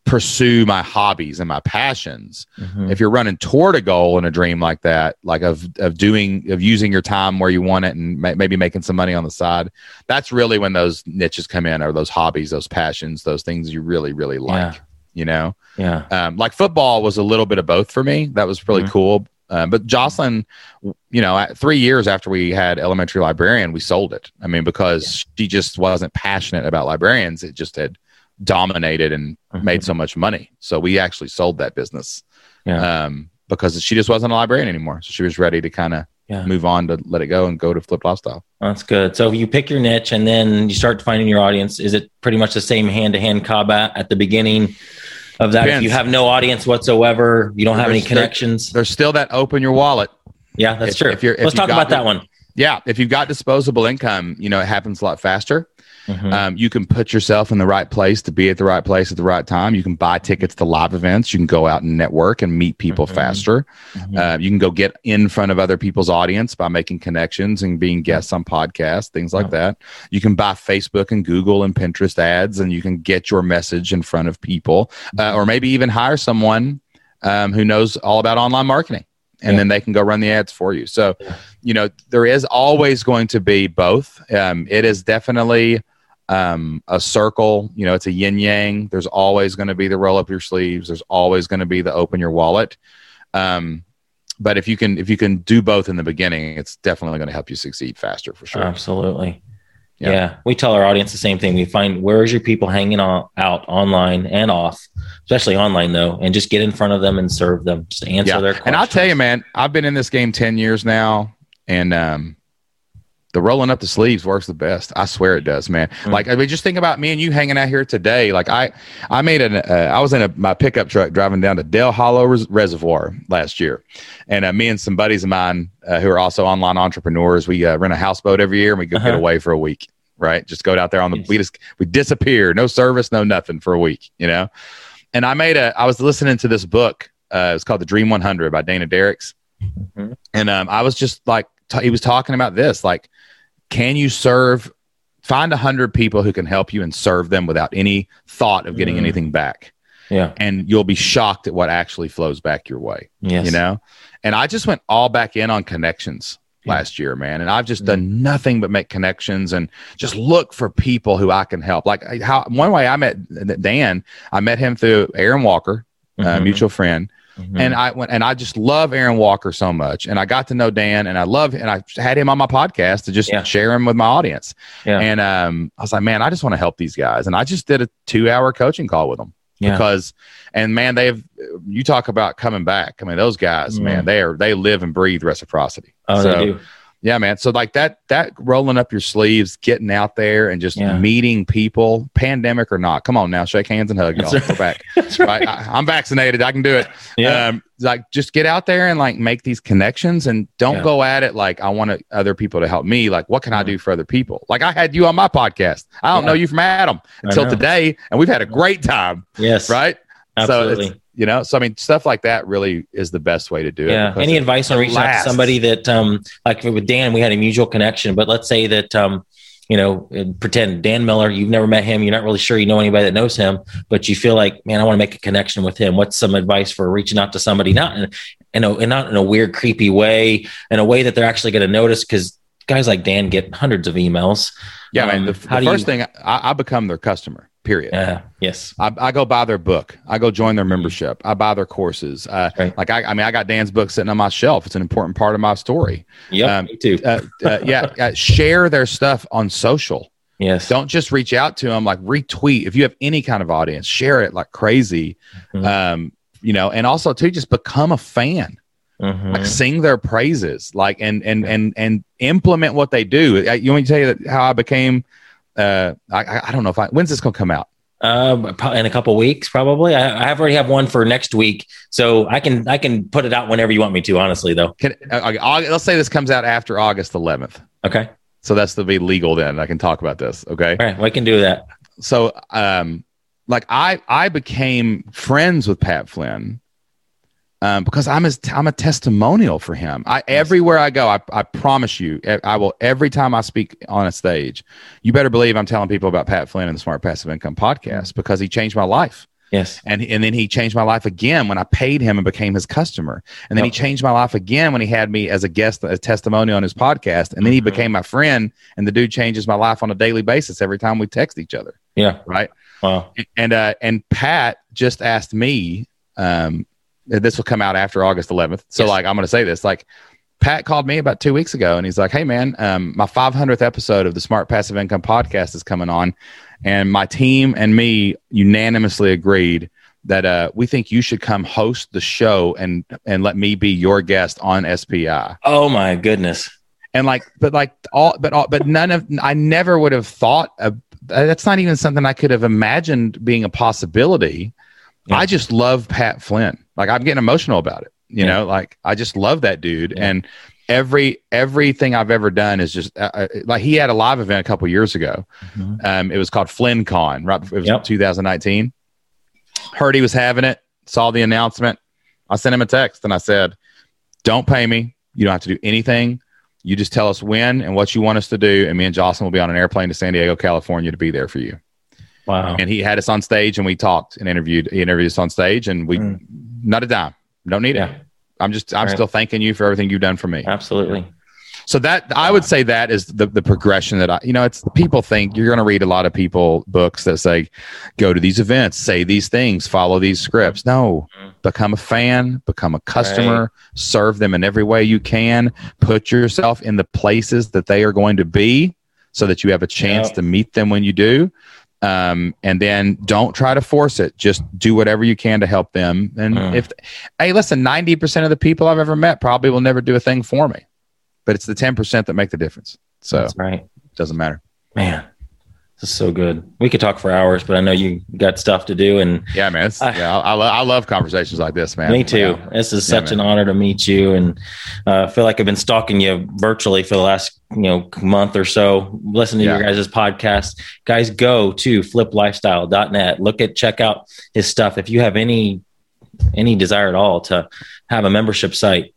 S3: pursue my hobbies and my passions.
S2: Mhm.
S3: If you're running toward a goal and a dream like that, like of of doing of using your time where you want it and ma- maybe making some money on the side, that's really when those niches come in or those hobbies, those passions, those things you really really like.
S2: Yeah.
S3: You know,
S2: Yeah.
S3: um, like football was a little bit of both for me. That was really
S2: Mhm.
S3: cool. Um, but Jocelyn, you know, at three years after we had elementary librarian, we sold it. I mean, because she just wasn't passionate about librarians. It just had dominated and
S2: Mhm.
S3: made so much money. So we actually sold that business
S2: Yeah.
S3: um, because she just wasn't a librarian anymore. So she was ready to kind of
S2: Yeah.
S3: move on to let it go and go to flipped lifestyle.
S2: That's good. So you pick your niche and then you start finding your audience. Is it pretty much the same hand to hand combat at the beginning of that? If you have no audience whatsoever, you don't have any
S3: There's-
S2: connections.
S3: There's still that open your wallet.
S2: Yeah, that's
S3: if-
S2: true.
S3: if you're- if
S2: Let's talk about that one.
S3: Yeah. If you've got disposable income, you know, it happens a lot faster.
S2: Mhm.
S3: Um, you can put yourself in the right place to be at the right place at the right time. You can buy tickets to live events. You can go out and network and meet people
S2: Mhm.
S3: faster.
S2: Mhm.
S3: Uh, you can go get in front of other people's audience by making connections and being guests on podcasts, things like that. You can buy Facebook and Google and Pinterest ads, and you can get your message in front of people, uh, or maybe even hire someone um, who knows all about online marketing. And
S2: Yeah.
S3: then they can go run the ads for you. So, you know, there is always going to be both. Um, it is definitely um, a circle. You know, it's a yin yang. There's always going to be the roll up your sleeves. There's always going to be the open your wallet. Um, but if you can if you can do both in the beginning, it's definitely going to help you succeed faster for sure.
S2: Absolutely. Yeah.
S3: Yeah.
S2: we tell our audience the same thing. We find where's your people hanging on, out online and off, especially online though, and just get in front of them and serve them. Just answer
S3: yeah.
S2: their questions.
S3: And I'll tell you, man, I've been in this game ten years now, and um, the rolling up the sleeves works the best. I swear it does, man.
S2: Mm.
S3: Like I mean, just think about me and you hanging out here today. Like I, I made an, uh, I was in a, my pickup truck driving down to Dale Hollow Res- Reservoir last year, and uh, me and some buddies of mine uh, who are also online entrepreneurs, we uh, rent a houseboat every year and we go get
S2: Uh-huh.
S3: away for a week. Right, just go out there on the.
S2: Yes.
S3: We just we disappear, no service, no nothing for a week. You know, and I made a. I was listening to this book. Uh, it's called The Dream 100 by Dana Derricks,
S2: Mhm.
S3: and um, I was just like, t- he was talking about this, like, can you serve? Find a hundred people who can help you and serve them without any thought of getting
S2: Mm.
S3: anything back,
S2: yeah.
S3: and you'll be shocked at what actually flows back your way.
S2: Yes.
S3: You know, and I just went all back in on connections
S2: Yeah.
S3: last year, man, and I've just
S2: Mm.
S3: done nothing but make connections and just look for people who I can help. Like how one way I met Dan, I met him through Aaron Walker, a
S2: Mhm.
S3: mutual friend
S2: Mhm.
S3: and I went and I just love Aaron Walker so much, and I got to know Dan, and I love, and I had him on my podcast to just
S2: Yeah.
S3: share him with my audience.
S2: Yeah.
S3: And um, I was like, man, I just want to help these guys, and I just did a two-hour coaching call with them
S2: Yeah.
S3: because, and man, they've you talk about coming back. I mean, those guys,
S2: Mm.
S3: man, they are they live and breathe reciprocity.
S2: oh,
S3: so,
S2: they do.
S3: Yeah, man. So like that that rolling up your sleeves, getting out there, and just
S2: Yeah.
S3: meeting people, pandemic or not. Come on now, shake hands and hug, y'all. We're back. [LAUGHS]
S2: That's
S3: Right? I, I'm vaccinated. I can do it
S2: Yeah.
S3: um, like just get out there and like make these connections and don't
S2: Yeah.
S3: go at it like I want other people to help me. Like, what can I
S2: Mhm.
S3: do for other people? Like, I had you on my podcast. I don't
S2: Yeah.
S3: know you from Adam until today, and we've had a great time,
S2: yes.
S3: right? So
S2: Absolutely.
S3: it's, you know, so I mean, stuff like that really is the best way to do it.
S2: yeah. Any advice on reaching out to somebody that, um, like with Dan, we had a mutual connection, but let's say that, um, you know, pretend Dan Miller, you've never met him, you're not really sure you know anybody that knows him, but you feel like, man, I want to make a connection with him. What's some advice for reaching out to somebody, not in, in a, in not in a weird, creepy way, in a way that they're actually going to notice? Because guys like Dan get hundreds of emails.
S3: Yeah,
S2: Um,
S3: man. The, the
S2: do you-
S3: first thing I, I become their customer. Period.
S2: Yeah. yes.
S3: I, I go buy their book. I go join their membership. I buy their courses. Uh,
S2: Right.
S3: Like I, I mean, I got Dan's book sitting on my shelf. It's an important part of my story.
S2: Yep.
S3: Um,
S2: me too.
S3: Uh, uh, yeah, [LAUGHS] uh, share their stuff on social.
S2: yes.
S3: Don't just reach out to them. Like retweet if you have any kind of audience. Share it like crazy.
S2: Mhm.
S3: Um, you know, and also too, just become a fan.
S2: Mhm.
S3: Like sing their praises. Like and and and and implement what they do. Uh, You want me to tell you how I became? Uh, I I I don't know if I when's this gonna come out.
S2: Um, pro- in a couple weeks, probably. I, I have already have one for next week, so I can I can put it out whenever you want me to. Honestly, though.
S3: Can uh, okay, Aug- let's say this comes out after August 11th.
S2: Okay.
S3: So that's to be legal then. I can talk about this. Okay.
S2: All right. We can do that.
S3: So um like I I became friends with Pat Flynn um because I'm his I'm a testimonial for him. I everywhere I go, I I promise you, I will every time I speak on a stage, you better believe I'm telling people about Pat Flynn and the Smart Passive Income podcast because he changed my life.
S2: Yes.
S3: And, and then he changed my life again when I paid him and became his customer. And then he changed my life again when he had me as a guest, a testimonial on his podcast. And then he
S2: Mhm.
S3: became my friend. And the dude changes my life on a daily basis every time we text each other.
S2: Yeah.
S3: Right.
S2: Wow.
S3: And, uh, and Pat just asked me, um, this will come out after August 11th. So
S2: Yes.
S3: like, I'm going to say this, like, Pat called me about two weeks ago and he's like, Hey man, um, my 500th episode of the Smart Passive Income podcast is coming on. And my team and me unanimously agreed that uh, we think you should come host the show and and let me be your guest on SPI.
S2: Oh my goodness.
S3: And like, but like all, but all, but none of I never would have thought of. That's not even something I could have imagined being a possibility.
S2: Yeah.
S3: I just love Pat Flynn. Like I'm getting emotional about it. You
S2: Yeah.
S3: know, like I just love that dude.
S2: Yeah.
S3: And every everything I've ever done is just uh, uh, like he had a live event a couple years ago.
S2: Mhm.
S3: Um, it was called FlynnCon, right? It was
S2: Yep.
S3: 2019. Heard he was having it, saw the announcement. I sent him a text and I said, Don't pay me. You don't have to do anything. You just tell us when and what you want us to do. And me and Jocelyn will be on an airplane to San Diego, California to be there for you.
S2: Wow.
S3: And he had us on stage and we talked and interviewed. He interviewed us on stage and we,
S2: Mm.
S3: not a dime. Don't need
S2: Yeah.
S3: it. I'm just, I'm
S2: Right.
S3: still thanking you for everything you've done for me.
S2: Absolutely.
S3: So that I would say that is the, the progression that I, you know, it's people think you're going to read a lot of people books that say, go to these events, say these things, follow these scripts. No,
S2: Mhm.
S3: become a fan, become a customer, serve them in every way you can, put yourself in the places that they are going to be so that you have a chance
S2: Yep.
S3: to meet them when you do. Um, and then don't try to force it. Just do whatever you can to help them. And
S2: Mm.
S3: if, hey, listen, 90% of the people I've ever met probably will never do a thing for me, but it's the 10% that make the difference. So
S2: That's right.
S3: it doesn't matter.
S2: Man, this is so good. We could talk for hours, but I know you got stuff to do. And
S3: Yeah, man.
S2: I-
S3: yeah, I, I, lo- I love conversations like this, man.
S2: me too. This is
S3: Yeah,
S2: such
S3: man.
S2: an honor to meet you. And uh, I feel like I've been stalking you virtually for the last you know month or so, listening to
S3: Yeah.
S2: your guys' podcast. Guys, go to fliplifestyle.net. Look at, check out his stuff. If you have any any desire at all to have a membership site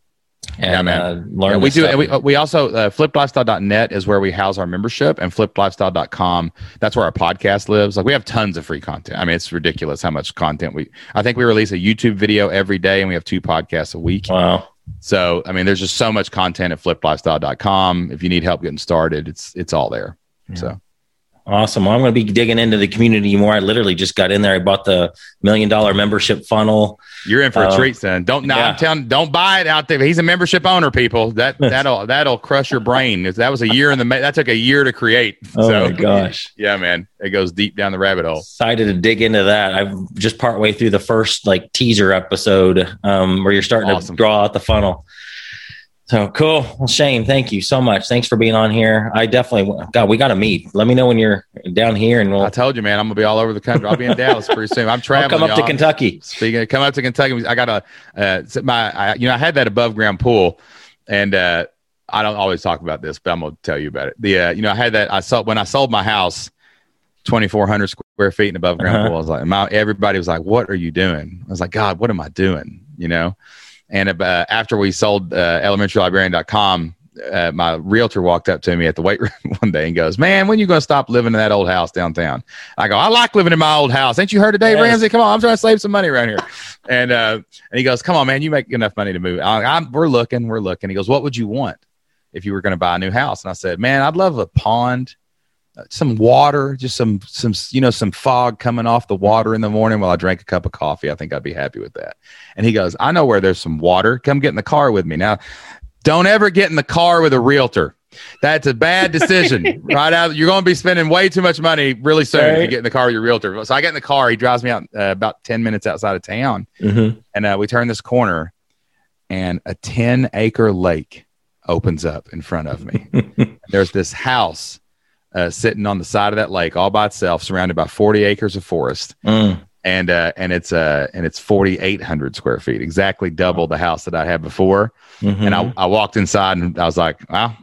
S2: and
S3: Yeah, man.
S2: uh, learn
S3: Yeah, we do. And we, we also, uh, fliplifestyle.net is where we house our membership, and fliplifestyle.com, that's where our podcast lives. Like, we have tons of free content. I mean, it's ridiculous how much content we, I think we release a YouTube video every day, and we have two podcasts a week.
S2: wow.
S3: So, I mean, there's just so much content at fliplifestyle.com. If you need help getting started, it's it's all there. So,
S2: Awesome. Well, I'm going to be digging into the community more. I literally just got in there. I bought the million dollar membership funnel.
S3: you're in for a
S2: Uh,
S3: treat, son. Don't, no,
S2: yeah.
S3: I'm telling, don't buy it out there. He's a membership owner, people. That, [LAUGHS] that'll, that'll crush your brain. That was a year in the, that took a year to create. [LAUGHS]
S2: Oh
S3: so,
S2: my gosh.
S3: Yeah, man. It goes deep down the rabbit hole.
S2: Excited to dig into that. I'm just partway through the first like teaser episode um, where you're starting
S3: Awesome.
S2: to draw out the funnel. So cool. Well, Shane, thank you so much. Thanks for being on here. I definitely, God, we got to meet. Let me know when you're down here and we'll
S3: I told you, man, I'm gonna be all over the country. I'll be in Dallas pretty soon. I'm [LAUGHS]
S2: I'll
S3: traveling.
S2: come up to
S3: y'all.
S2: Kentucky.
S3: Speaking, of, come up to Kentucky. I got a uh, my, I, you know, I had that above ground pool, and uh, I don't always talk about this, but I'm gonna tell you about it. The, uh, you know, I had that. I sold when I sold my house, 2,400 square feet and above ground
S2: Uh-huh.
S3: pool. I was like, my, everybody was like, "What are you doing?" I was like, "God, what am I doing?" You know. And uh, after we sold uh, elementarylibrarian.com, uh, my realtor walked up to me at the weight room [LAUGHS] one day and goes, "Man, when you going to stop living in that old house downtown?" I go, "I like living in my old house. Ain't you heard of Dave
S2: Yes.
S3: Ramsey? Come on, I'm trying to save some money around here." [LAUGHS] And uh, and he goes, "Come on, man, you make enough money to move." I, I'm, we're looking, we're looking. He goes, "What would you want if you were going to buy a new house?" And I said, "Man, I'd love a pond." Some water, just some, some, you know, some fog coming off the water in the morning while I drank a cup of coffee. I think I'd be happy with that. And he goes, I know where there's some water. Come get in the car with me. Now, don't ever get in the car with a realtor. That's a bad decision. [LAUGHS] right out, you're going to be spending way too much money really soon if you get in the car with your realtor. So I get in the car. He drives me out uh, about ten minutes outside of town,
S2: Mhm.
S3: and uh, we turn this corner, and a ten acre lake opens up in front of me. [LAUGHS] There's this house uh, sitting on the side of that lake all by itself, surrounded by 40 acres of forest
S2: Mm.
S3: and uh, and it's uh, and it's 4,800 square feet, exactly double the house that I had before.
S2: Mhm.
S3: And I, I walked inside and I was like, well,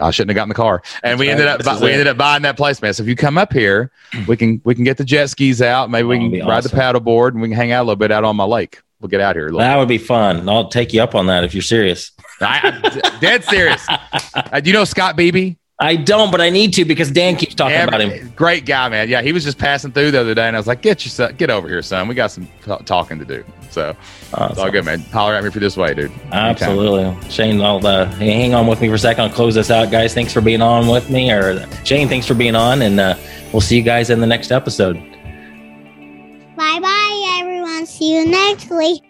S3: I shouldn't have gotten in the car. And
S2: That's
S3: we
S2: right.
S3: ended up
S2: This
S3: we ended up buying that place, man. So if you come up here, we can we can get the jet skis out. Maybe we
S2: That'd
S3: can ride
S2: awesome.
S3: the paddle board and we can hang out a little bit out on my lake. We'll get out here a little.
S2: that would be fun. I'll take you up on that if you're serious.
S3: I, I- dead serious. [LAUGHS] Uh, do you know Scott Beebe?
S2: I don't, but I need to because Dan keeps talking
S3: Every-
S2: about him.
S3: Great guy, man. Yeah, he was just passing through the other day, and I was like, "Get your get over here, son. We got some t- talking to do." So it's all good, man. Holler at me for this way, dude. Anytime.
S2: Absolutely. Shane, I'll uh, hang on with me for a second. I'll close this out, guys. Thanks for being on with me. Or Shane, thanks for being on. And uh, we'll see you guys in the next episode.
S1: Bye bye, everyone. See you next week.